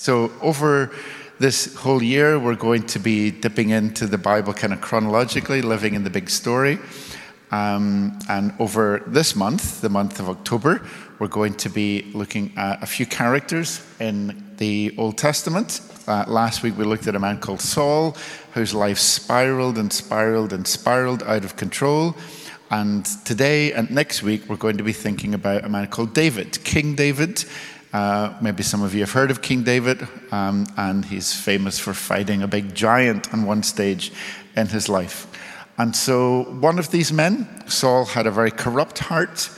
So, over this whole year, we're going to be dipping into the Bible kind of chronologically, living in the big story. Um, and over this month, the month of October, we're going to be looking at a few characters in the Old Testament. Uh, last week, we looked at a man called Saul, whose life spiraled and spiraled and spiraled out of control. And today and next week, we're going to be thinking about a man called David, King David. Uh, maybe some of you have heard of King David, um, and he's famous for fighting a big giant on one stage in his life. And so, one of these men, Saul, had a very corrupt heart,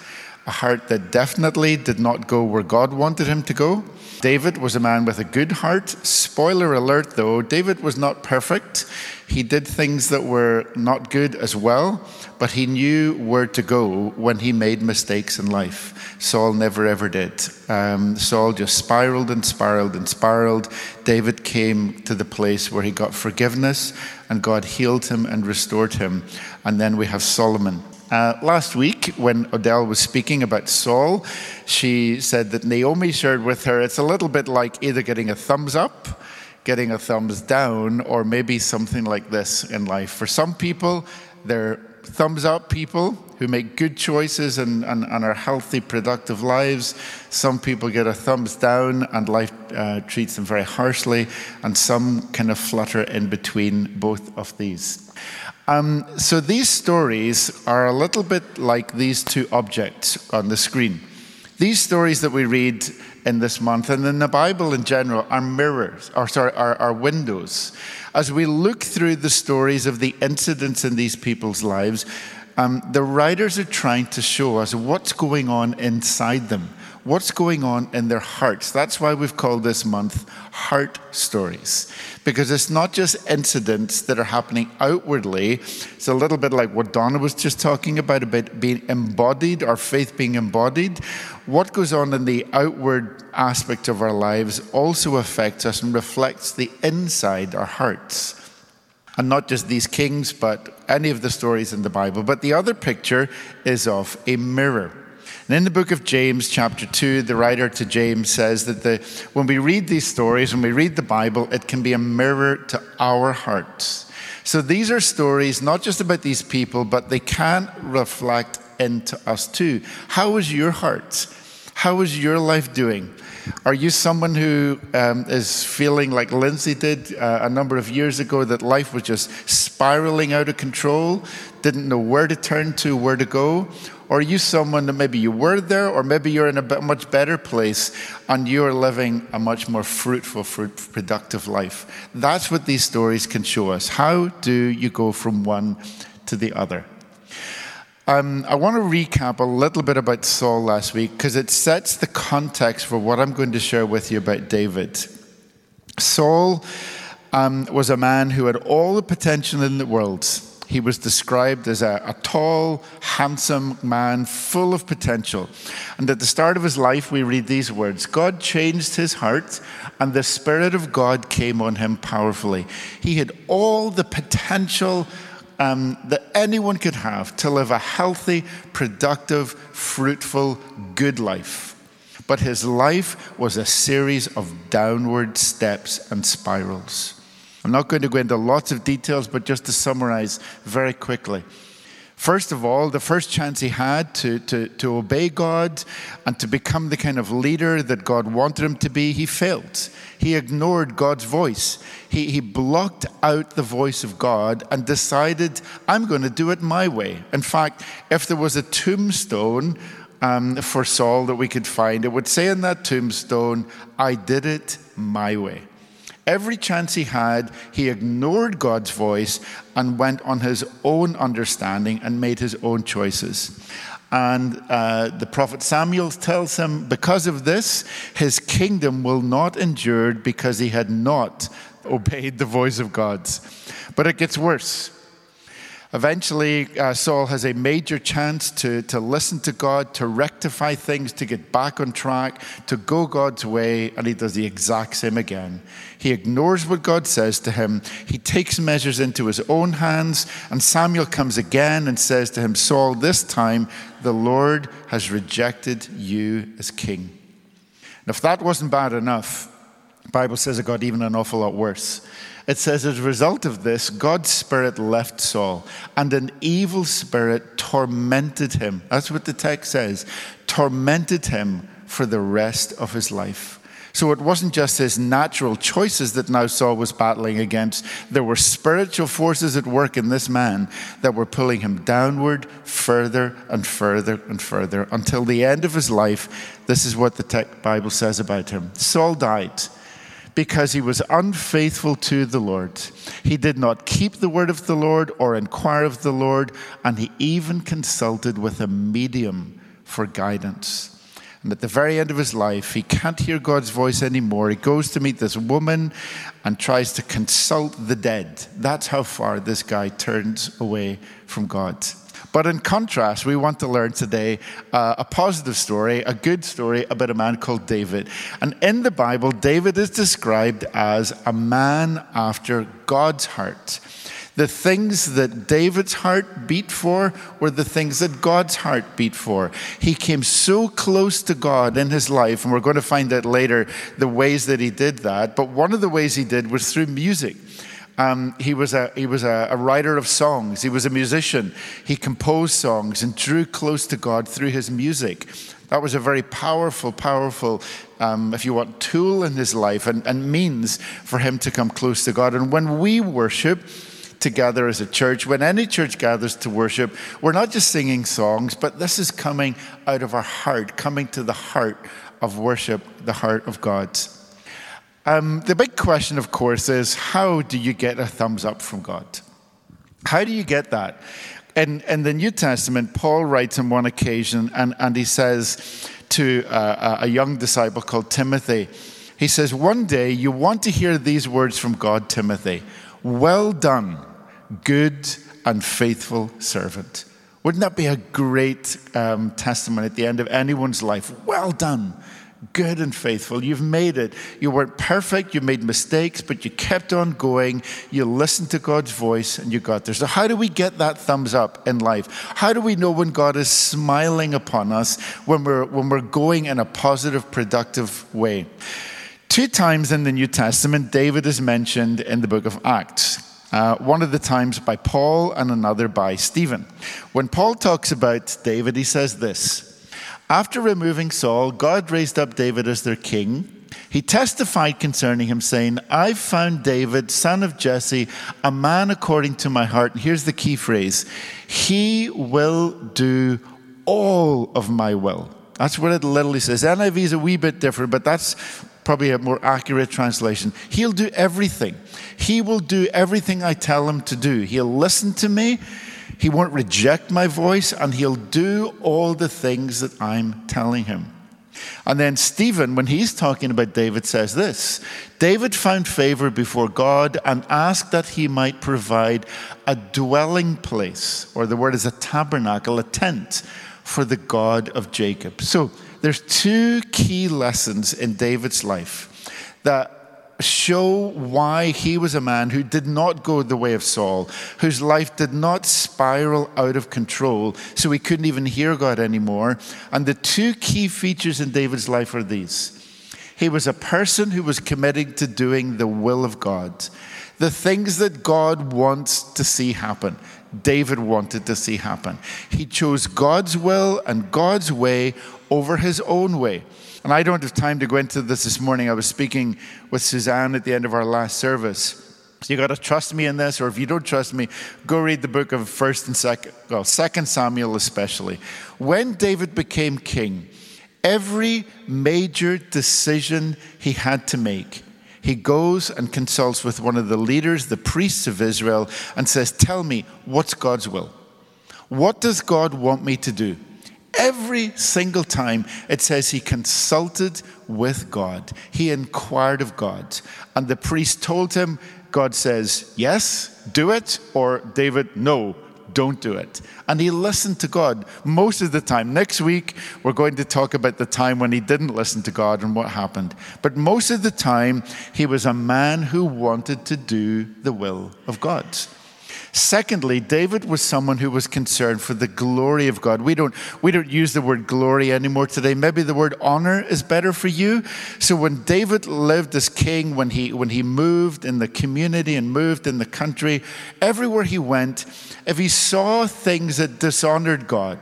a heart that definitely did not go where God wanted him to go. David was a man with a good heart. Spoiler alert, though, David was not perfect. He did things that were not good as well, but he knew where to go when he made mistakes in life. Saul never ever did. Um, Saul just spiraled and spiraled and spiraled. David came to the place where he got forgiveness, and God healed him and restored him. And then we have Solomon. Uh, last week, when Odell was speaking about Saul, she said that Naomi shared with her it's a little bit like either getting a thumbs up, getting a thumbs down, or maybe something like this in life. For some people, they're thumbs up people who make good choices and, and, and are healthy, productive lives. Some people get a thumbs down and life uh, treats them very harshly, and some kind of flutter in between both of these. Um, so these stories are a little bit like these two objects on the screen. These stories that we read in this month and in the Bible in general are mirrors, or sorry, are, are windows. As we look through the stories of the incidents in these people's lives, um, the writers are trying to show us what's going on inside them what's going on in their hearts. That's why we've called this month Heart Stories, because it's not just incidents that are happening outwardly. It's a little bit like what Donna was just talking about, about being embodied, our faith being embodied. What goes on in the outward aspect of our lives also affects us and reflects the inside, our hearts. And not just these kings, but any of the stories in the Bible. But the other picture is of a mirror. And in the book of James, chapter 2, the writer to James says that the, when we read these stories, when we read the Bible, it can be a mirror to our hearts. So these are stories not just about these people, but they can reflect into us too. How is your heart? How is your life doing? Are you someone who um, is feeling like Lindsay did uh, a number of years ago that life was just spiraling out of control, didn't know where to turn to, where to go? Or are you someone that maybe you were there, or maybe you're in a much better place and you're living a much more fruitful, fruit, productive life? That's what these stories can show us. How do you go from one to the other? Um, I want to recap a little bit about Saul last week because it sets the context for what I'm going to share with you about David. Saul um, was a man who had all the potential in the world he was described as a, a, tall, handsome man full of potential. And at the start of his life, we read these words God changed his heart, and the Spirit of God came on him powerfully. He had all the potential um, that anyone could have to live a healthy, productive, fruitful, good life. But his life was a series of downward steps and spirals. I'm not going to go into lots of details, but just to summarize very quickly. First of all, the first chance he had to, to, to obey God and to become the kind of leader that God wanted him to be, he failed. He ignored God's voice. He, he blocked out the voice of God and decided, I'm going to do it my way. In fact, if there was a tombstone um, for Saul that we could find, it would say in that tombstone, I did it my way. Every chance he had, he ignored God's voice and went on his own understanding and made his own choices. And uh, the prophet Samuel tells him, because of this, his kingdom will not endure because he had not obeyed the voice of God. But it gets worse. Eventually, uh, Saul has a major chance to, to listen to God, to rectify things, to get back on track, to go God's way, and he does the exact same again. He ignores what God says to him. He takes measures into his own hands, and Samuel comes again and says to him, Saul, this time the Lord has rejected you as king. And if that wasn't bad enough, The Bible says it got even an awful lot worse. It says, as a result of this, God's spirit left Saul, and an evil spirit tormented him. That's what the text says tormented him for the rest of his life. So it wasn't just his natural choices that now Saul was battling against. There were spiritual forces at work in this man that were pulling him downward further and further and further until the end of his life. This is what the Bible says about him Saul died because he was unfaithful to the Lord. He did not keep the word of the Lord or inquire of the Lord, and he even consulted with a medium for guidance. And at the very end of his life, he can't hear God's voice anymore. He goes to meet this woman and tries to consult the dead. That's how far this guy turns away from God. But in contrast, we want to learn today uh, a positive story, a good story about a man called David. And in the Bible, David is described as a man after God's heart. The things that David's heart beat for were the things that God's heart beat for. He came so close to God in his life, and we're going to find out later the ways that he did that. But one of the ways he did was through music. Um, he was, a, he was a, a, writer of songs. He was a musician. He composed songs and drew close to God through his music. That was a very powerful, powerful, um, if you want, tool in his life and, and means for him to come close to God. And when we worship, together as a church, when any church gathers to worship, we're not just singing songs, but this is coming out of our heart, coming to the heart of worship, the heart of God. Um, the big question, of course, is how do you get a thumbs up from God? How do you get that? In, in the New Testament, Paul writes on one occasion, and, and he says to uh, a young disciple called Timothy, he says, One day you want to hear these words from God, Timothy Well done good and faithful servant. Wouldn't that be a great um, testimony at the end of anyone's life? Well done, good and faithful. You've made it. You weren't perfect, you made mistakes, but you kept on going. You listened to God's voice and you got there. So, how do we get that thumbs up in life? How do we know when God is smiling upon us, when we're, when we're going in a positive, productive way? Two times in the New Testament, David is mentioned in the book of Acts. Uh, one of the times by Paul and another by Stephen. When Paul talks about David, he says this After removing Saul, God raised up David as their king. He testified concerning him, saying, I found David, son of Jesse, a man according to my heart. And here's the key phrase He will do all of my will. That's what it literally says. NIV is a wee bit different, but that's probably a more accurate translation. He'll do everything. He will do everything I tell him to do. He'll listen to me. He won't reject my voice, and he'll do all the things that I'm telling him. And then Stephen, when he's talking about David, says this David found favor before God and asked that he might provide a dwelling place, or the word is a tabernacle, a tent, for the God of Jacob. So there's two key lessons in David's life that show why he was a man who did not go the way of Saul, whose life did not spiral out of control, so he couldn't even hear God anymore. And the two key features in David's life are these he was a person who was committed to doing the will of God, the things that God wants to see happen. David wanted to see happen. He chose God's will and God's way over his own way. And I don't have time to go into this this morning. I was speaking with Suzanne at the end of our last service. So you got to trust me in this, or if you don't trust me, go read the book of First and Second, well, Second Samuel especially. When David became king, every major decision he had to make, he goes and consults with one of the leaders, the priests of Israel, and says, "Tell me what's God's will. What does God want me to do?" Every single time it says he consulted with God, he inquired of God. And the priest told him, God says, Yes, do it, or David, no, don't do it. And he listened to God most of the time. Next week, we're going to talk about the time when he didn't listen to God and what happened. But most of the time, he was a man who wanted to do the will of God. Secondly, David was someone who was concerned for the glory of God. We don't, we don't use the word glory anymore today. Maybe the word honor is better for you. So when David lived as king, when he, when he moved in the community and moved in the country, everywhere he went, if he saw things that dishonored God,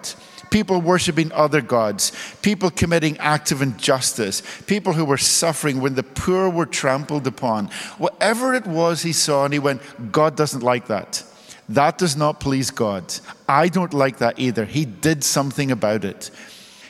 people worshiping other gods, people committing acts of injustice, people who were suffering when the poor were trampled upon. Whatever it was he saw, and he went, God doesn't like that. That does not please God. I don't like that either. He did something about it.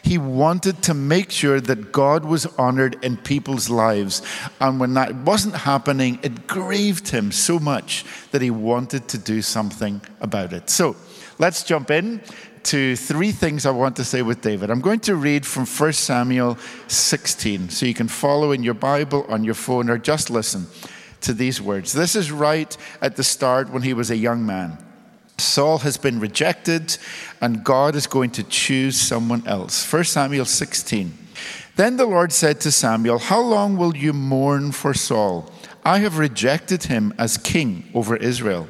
He wanted to make sure that God was honored in people's lives. And when that wasn't happening, it grieved him so much that he wanted to do something about it. So let's jump in to three things I want to say with David. I'm going to read from 1 Samuel 16, so you can follow in your Bible, on your phone, or just listen to these words. This is right at the start when he was a young man. Saul has been rejected, and God is going to choose someone else. 1 Samuel 16. Then the Lord said to Samuel, How long will you mourn for Saul? I have rejected him as king over Israel.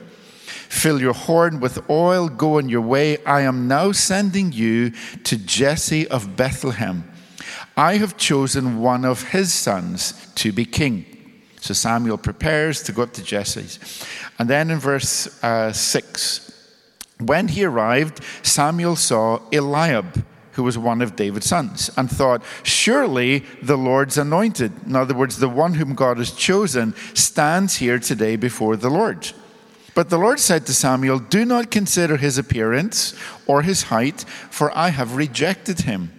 Fill your horn with oil, go on your way. I am now sending you to Jesse of Bethlehem. I have chosen one of his sons to be king. So Samuel prepares to go up to Jesse's. And then in verse uh, 6, when he arrived, Samuel saw Eliab, who was one of David's sons, and thought, Surely the Lord's anointed, in other words, the one whom God has chosen, stands here today before the Lord. But the Lord said to Samuel, Do not consider his appearance or his height, for I have rejected him.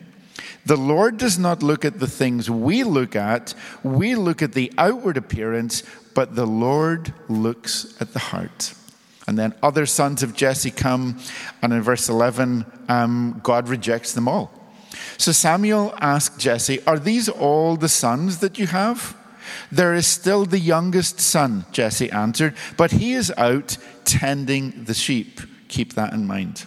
The Lord does not look at the things we look at. We look at the outward appearance, but the Lord looks at the heart. And then other sons of Jesse come, and in verse 11, um, God rejects them all. So Samuel asked Jesse, Are these all the sons that you have? There is still the youngest son, Jesse answered, but he is out tending the sheep. Keep that in mind.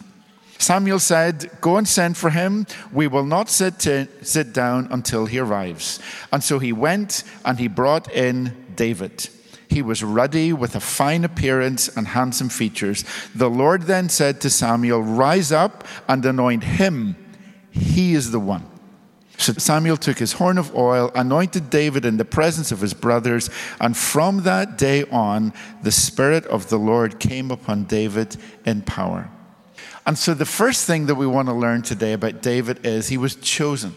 Samuel said, Go and send for him. We will not sit, to, sit down until he arrives. And so he went and he brought in David. He was ruddy with a fine appearance and handsome features. The Lord then said to Samuel, Rise up and anoint him. He is the one. So Samuel took his horn of oil, anointed David in the presence of his brothers, and from that day on, the Spirit of the Lord came upon David in power. And so, the first thing that we want to learn today about David is he was chosen.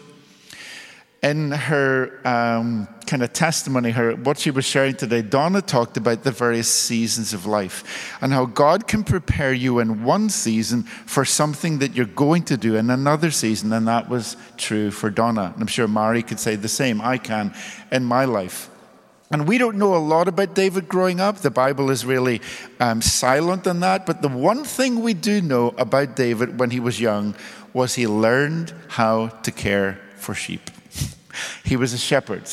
In her um, kind of testimony, her what she was sharing today, Donna talked about the various seasons of life and how God can prepare you in one season for something that you're going to do in another season, and that was true for Donna. And I'm sure Mari could say the same. I can in my life. And we don't know a lot about David growing up. The Bible is really um, silent on that. But the one thing we do know about David when he was young was he learned how to care for sheep. he was a shepherd.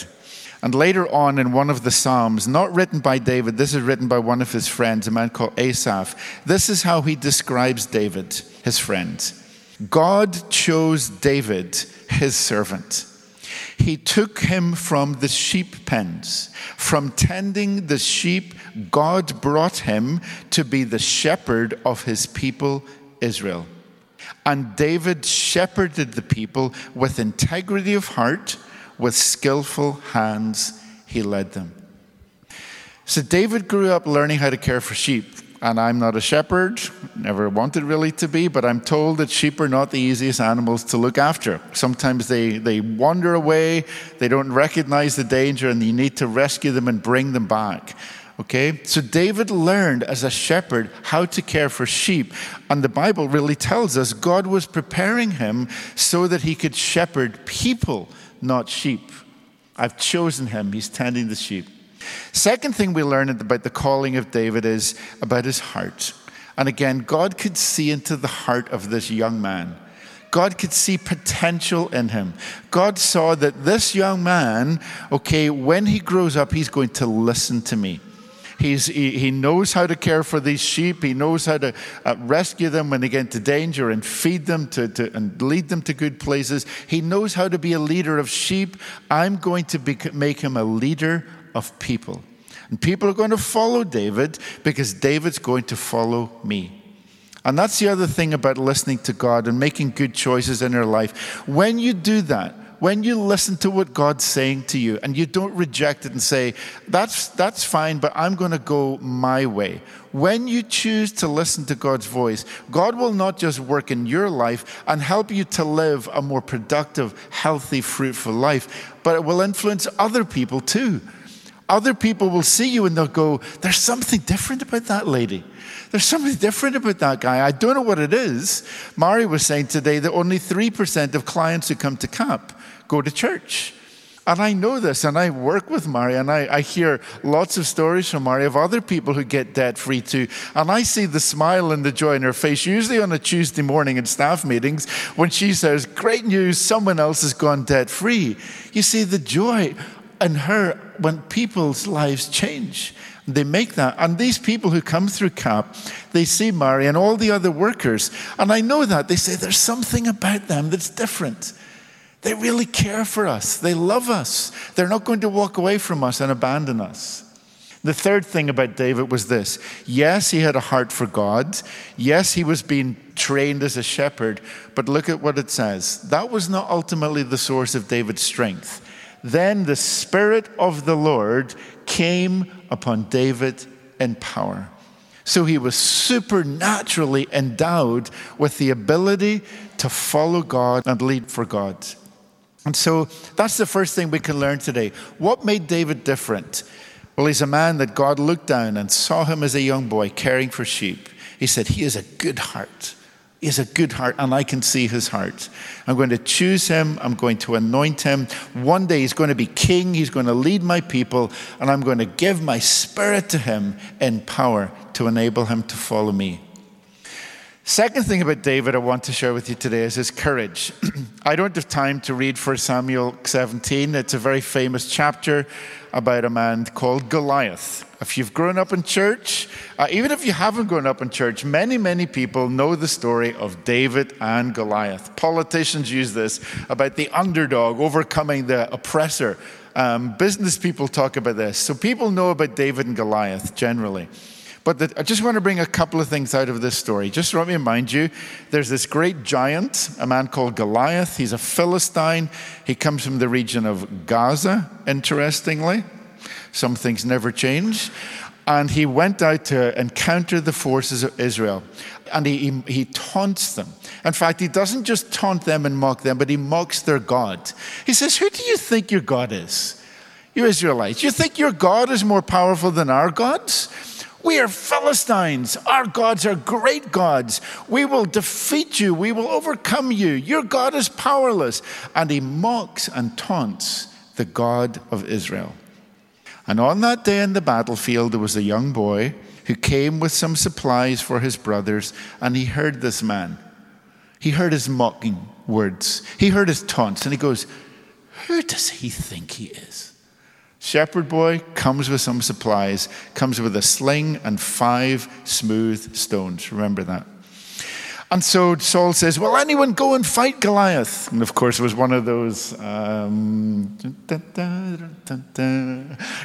And later on in one of the Psalms, not written by David, this is written by one of his friends, a man called Asaph. This is how he describes David, his friend. God chose David, his servant he took him from the sheep pens. From tending the sheep, God brought him to be the shepherd of his people, Israel. And David shepherded the people with integrity of heart, with skillful hands, he led them. So David grew up learning how to care for sheep and I'm not a shepherd, never wanted really to be, but I'm told that sheep are not the easiest animals to look after. Sometimes they, they wander away, they don't recognize the danger, and you need to rescue them and bring them back. Okay? So David learned as a shepherd how to care for sheep. And the Bible really tells us God was preparing him so that he could shepherd people, not sheep. I've chosen him, he's tending the sheep. Second thing we learn about the calling of David is about his heart. And again, God could see into the heart of this young man. God could see potential in him. God saw that this young man, okay, when he grows up, he's going to listen to me. He's, he, he knows how to care for these sheep. He knows how to uh, rescue them when they get into danger and feed them to, to, and lead them to good places. He knows how to be a leader of sheep. I'm going to be, make him a leader of people. And people are going to follow David because David's going to follow me. And that's the other thing about listening to God and making good choices in your life. When you do that, when you listen to what God's saying to you and you don't reject it and say, that's, that's fine, but I'm going to go my way. When you choose to listen to God's voice, God will not just work in your life and help you to live a more productive, healthy, fruitful life, but it will influence other people too. Other people will see you and they'll go, There's something different about that lady. There's something different about that guy. I don't know what it is. Mari was saying today that only 3% of clients who come to CAP go to church. And I know this, and I work with Mari, and I, I, hear lots of stories from Mari of other people who get debt free too. And I see the smile and the joy in her face, usually on a Tuesday morning in staff meetings, when she says, Great news, someone else has gone debt free. You see the joy in her when people's lives change. They make that. And these people who come through CAP, they see Mari and all the other workers. And I know that. They say there's something about them that's different. They really care for us. They love us. They're not going to walk away from us and abandon us. The third thing about David was this yes, he had a heart for God. Yes, he was being trained as a shepherd. But look at what it says. That was not ultimately the source of David's strength. Then the Spirit of the Lord came upon David in power. So he was supernaturally endowed with the ability to follow God and lead for God. And so that's the first thing we can learn today. What made David different? Well, he's a man that God looked down and saw him as a young boy caring for sheep. He said, He has a good heart. Has a good heart, and I can see his heart. I'm going to choose him. I'm going to anoint him. One day he's going to be king. He's going to lead my people, and I'm going to give my spirit to him in power to enable him to follow me. Second thing about David I want to share with you today is his courage. I don't have time to read 1 Samuel 17. It's a very famous chapter about a man called Goliath. If you've grown up in church, uh, even if you haven't grown up in church, many, many people know the story of David and Goliath. Politicians use this about the underdog overcoming the oppressor. Um, business people talk about this. So people know about David and Goliath generally. But the, I just want to bring a couple of things out of this story. Just to remind you, there's this great giant, a man called Goliath. He's a Philistine. He comes from the region of Gaza, interestingly. Some things never change. And he went out to encounter the forces of Israel. And he, he, he, taunts them. In fact, he doesn't just taunt them and mock them, but he mocks their God. He says, Who do you think your God is? You Israelites. You think your God is more powerful than our gods? We are Philistines. Our gods are great gods. We will defeat you. We will overcome you. Your God is powerless. And he mocks and taunts the God of Israel. And on that day in the battlefield, there was a young boy who came with some supplies for his brothers, and he heard this man. He heard his mocking words, he heard his taunts, and he goes, Who does he think he is? Shepherd boy comes with some supplies, comes with a sling and five smooth stones. Remember that. And so Saul says, Well, anyone go and fight Goliath? And of course, it was one of those, um,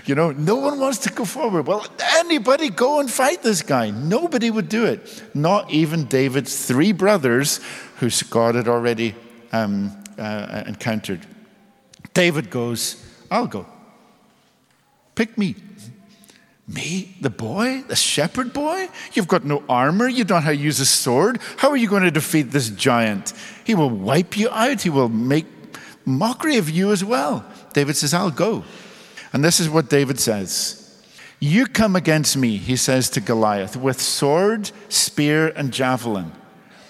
you know, no one wants to go forward. Well, anybody go and fight this guy. Nobody would do it. Not even David's three brothers, who God had already um, uh, encountered. David goes, I'll go. Pick me. Me, the boy, the shepherd boy? You've got no armor. You don't know how to use a sword. How are you going to defeat this giant? He will wipe you out. He will make mockery of you as well. David says, I'll go. And this is what David says You come against me, he says to Goliath, with sword, spear, and javelin.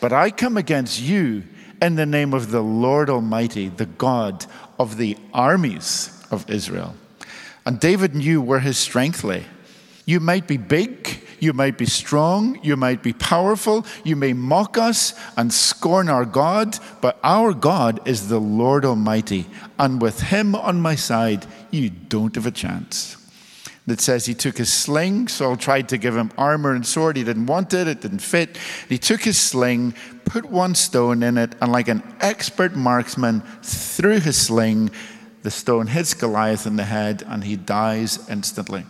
But I come against you in the name of the Lord Almighty, the God of the armies of Israel. And David knew where his strength lay. You might be big, you might be strong, you might be powerful, you may mock us and scorn our God, but our God is the Lord Almighty. And with him on my side, you don't have a chance. That says he took his sling. Saul tried to give him armor and sword. He didn't want it, it didn't fit. He took his sling, put one stone in it, and like an expert marksman, threw his sling the stone hits Goliath in the head and he dies instantly.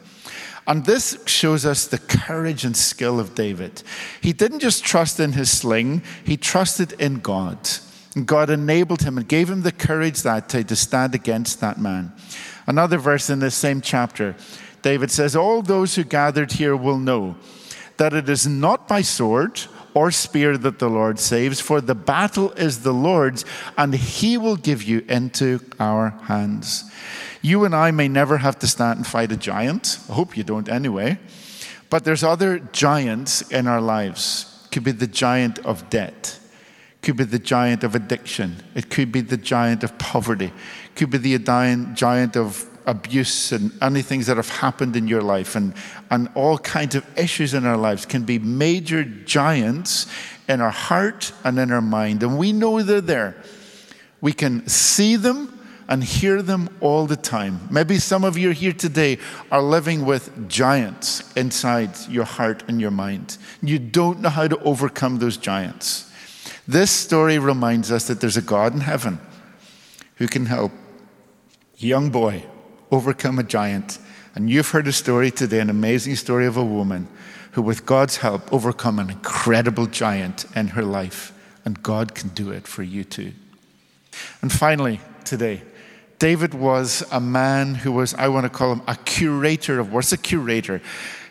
And this shows us the courage and skill of David. He didn't just trust in his sling, he trusted in God. And God enabled him and gave him the courage that day to stand against that man. Another verse in this same chapter, David says, All those who gathered here will know that it is not by sword or spear that the Lord saves, for the battle is the Lord's, and he will give you into our hands. You and I may never have to stand and fight a giant. I hope you don't anyway. But there's other giants in our lives. Could be the giant of debt. Could be the giant of addiction. It could be the giant of poverty. Could be the giant of abuse and any things that have happened in your life and, and all kinds of issues in our lives can be major giants in our heart and in our mind. And we know they're there. We can see them and hear them all the time. Maybe some of you here today are living with giants inside your heart and your mind. You don't know how to overcome those giants. This story reminds us that there's a God in heaven who can help young boy overcome a giant. And you've heard a story today, an amazing story of a woman who, with God's help, overcome an incredible giant in her life. And God can do it for you too. And finally, today, David was a man who was, I want to call him a curator of what's a curator?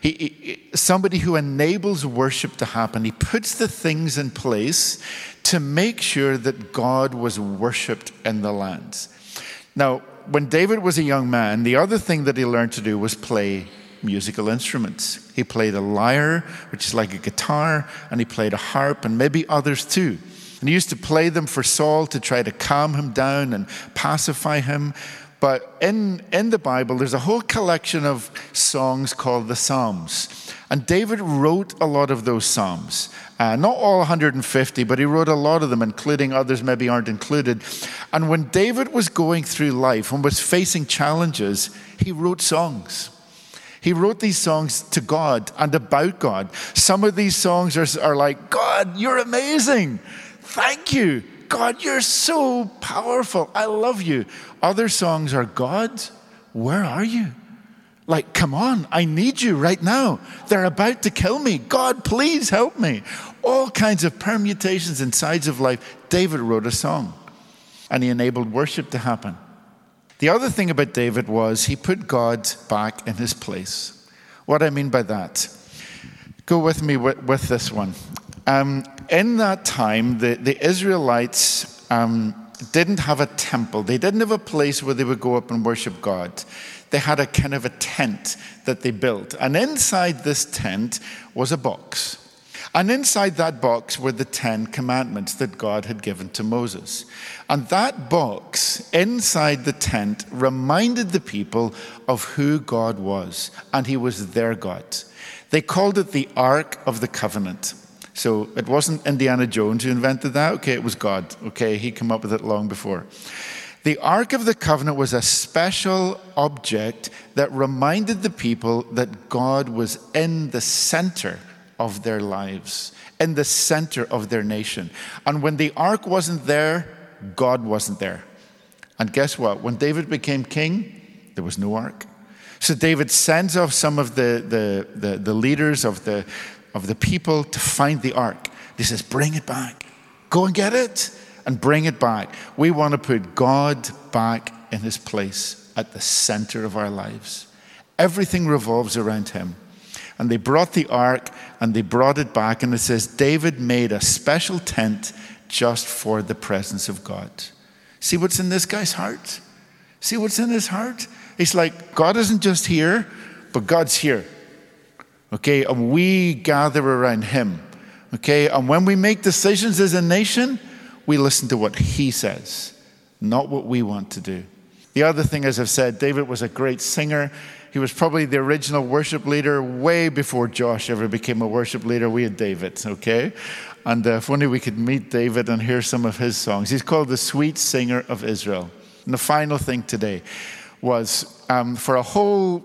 He, he, somebody who enables worship to happen. He puts the things in place to make sure that God was worshipped in the lands. Now, when David was a young man, the other thing that he learned to do was play musical instruments. He played a lyre, which is like a guitar, and he played a harp, and maybe others too. And he used to play them for Saul to try to calm him down and pacify him. But in, in the Bible, there's a whole collection of songs called the Psalms. And David wrote a lot of those Psalms. Uh, not all 150, but he wrote a lot of them, including others maybe aren't included. And when David was going through life and was facing challenges, he wrote songs. He wrote these songs to God and about God. Some of these songs are, are like, God, you're amazing. Thank you. God, you're so powerful. I love you. Other songs are, God, where are you? Like, come on, I need you right now. They're about to kill me. God, please help me. All kinds of permutations and sides of life. David wrote a song and he enabled worship to happen. The other thing about David was he put God back in his place. What I mean by that, go with me with, with this one. Um, in that time, the, the Israelites um, didn't have a temple, they didn't have a place where they would go up and worship God. They had a kind of a tent that they built. And inside this tent was a box. And inside that box were the Ten Commandments that God had given to Moses. And that box inside the tent reminded the people of who God was, and He was their God. They called it the Ark of the Covenant. So it wasn't Indiana Jones who invented that. Okay, it was God. Okay, he came up with it long before. The Ark of the Covenant was a special object that reminded the people that God was in the center of their lives, in the center of their nation. And when the Ark wasn't there, God wasn't there. And guess what? When David became king, there was no Ark. So David sends off some of the, the, the, the leaders of the, of the people to find the ark. He says, Bring it back. Go and get it and bring it back. We want to put God back in his place at the center of our lives. Everything revolves around him. And they brought the ark and they brought it back, and it says, David made a special tent just for the presence of God. See what's in this guy's heart? See what's in his heart? He's like, God isn't just here, but God's here. Okay, and we gather around him. Okay, and when we make decisions as a nation, we listen to what he says, not what we want to do. The other thing, as I've said, David was a great singer. He was probably the original worship leader way before Josh ever became a worship leader. We had David, okay? And uh, if only we could meet David and hear some of his songs. He's called the sweet singer of Israel. And the final thing today was um, for a whole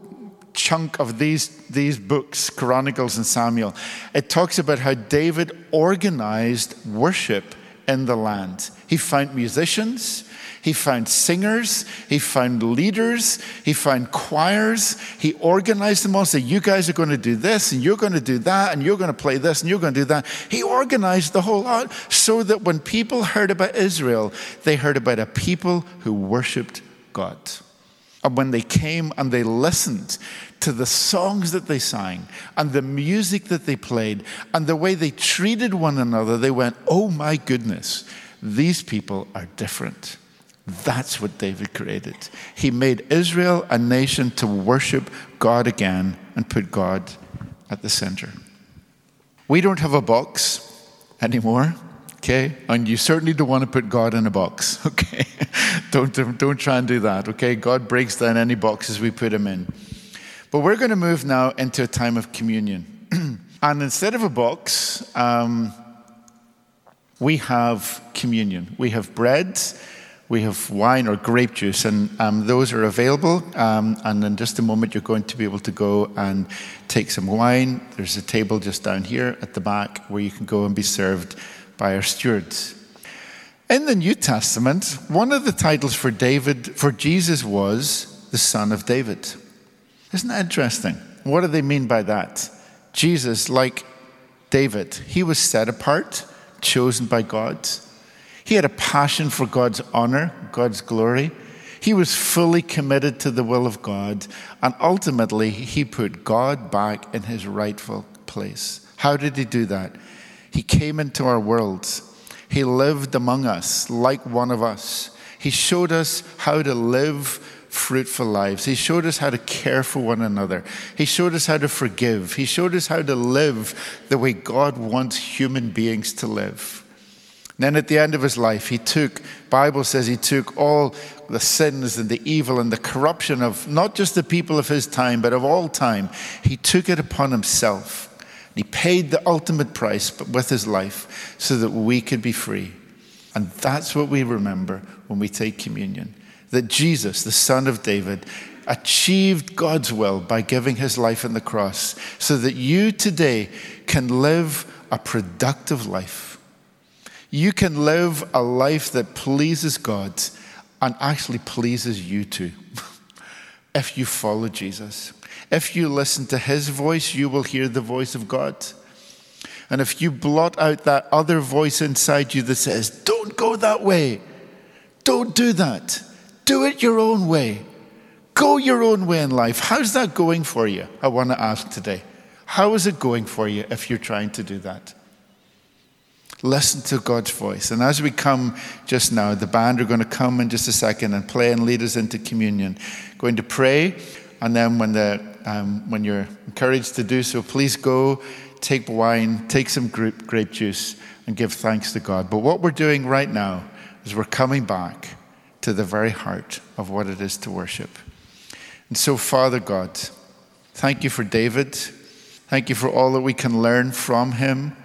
chunk of these, these books, Chronicles and Samuel, it talks about how David organized worship in the land. He found musicians, he found singers, he found leaders, he found choirs. He organized them all, said, You guys are going to do this, and you're going to do that, and you're going to play this, and you're going to do that. He organized the whole lot so that when people heard about Israel, they heard about a people who worshiped God. And when they came and they listened to the songs that they sang and the music that they played and the way they treated one another, they went, Oh my goodness, these people are different. That's what David created. He made Israel a nation to worship God again and put God at the center. We don't have a box anymore, okay? And you certainly don't want to put God in a box, okay? don't, don't try and do that, okay? God breaks down any boxes we put him in. But we're going to move now into a time of communion. and instead of a box, um, we have communion. We have bread we have wine or grape juice, and um, those are available. Um, and in just a moment, you're going to be able to go and take some wine. There's a table just down here at the back where you can go and be served by our stewards. In the New Testament, one of the titles for David, for Jesus, was the Son of David. Isn't that interesting? What do they mean by that? Jesus, like David, he was set apart, chosen by God. He had a passion for God's honor, God's glory. He was fully committed to the will of God, and ultimately, he put God back in his rightful place. How did he do that? He came into our world. He lived among us like one of us. He showed us how to live fruitful lives. He showed us how to care for one another. He showed us how to forgive. He showed us how to live the way God wants human beings to live. And then at the end of his life, he took, Bible says he took all the sins and the evil and the corruption of not just the people of his time, but of all time. He took it upon himself. He paid the ultimate price but with his life so that we could be free. And that's what we remember when we take communion. That Jesus, the son of David, achieved God's will by giving his life on the cross so that you today can live a productive life you can live a life that pleases God and actually pleases you too. if you follow Jesus. If you listen to his voice, you will hear the voice of God. And if you blot out that other voice inside you that says, don't go that way, don't do that, do it your own way, go your own way in life. How's that going for you? I want to ask today. How is it going for you if you're trying to do that? Listen to God's voice. And as we come just now, the band are going to come in just a second and play and lead us into communion. Going to pray, and then when, the, um, when you're encouraged to do so, please go, take wine, take some grape, grape juice, and give thanks to God. But what we're doing right now is we're coming back to the very heart of what it is to worship. And so, Father God, thank you for David. Thank you for all that we can learn from him.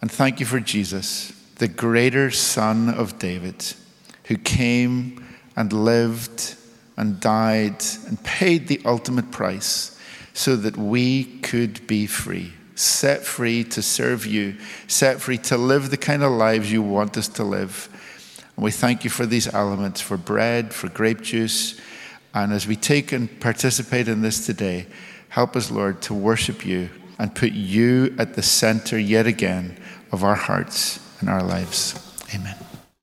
And thank you for Jesus, the greater Son of David, who came and lived and died and paid the ultimate price so that we could be free, set free to serve you, set free to live the kind of lives you want us to live. And we thank you for these elements for bread, for grape juice. And as we take and participate in this today, help us, Lord, to worship you and put you at the center yet again of our hearts and our lives. Amen.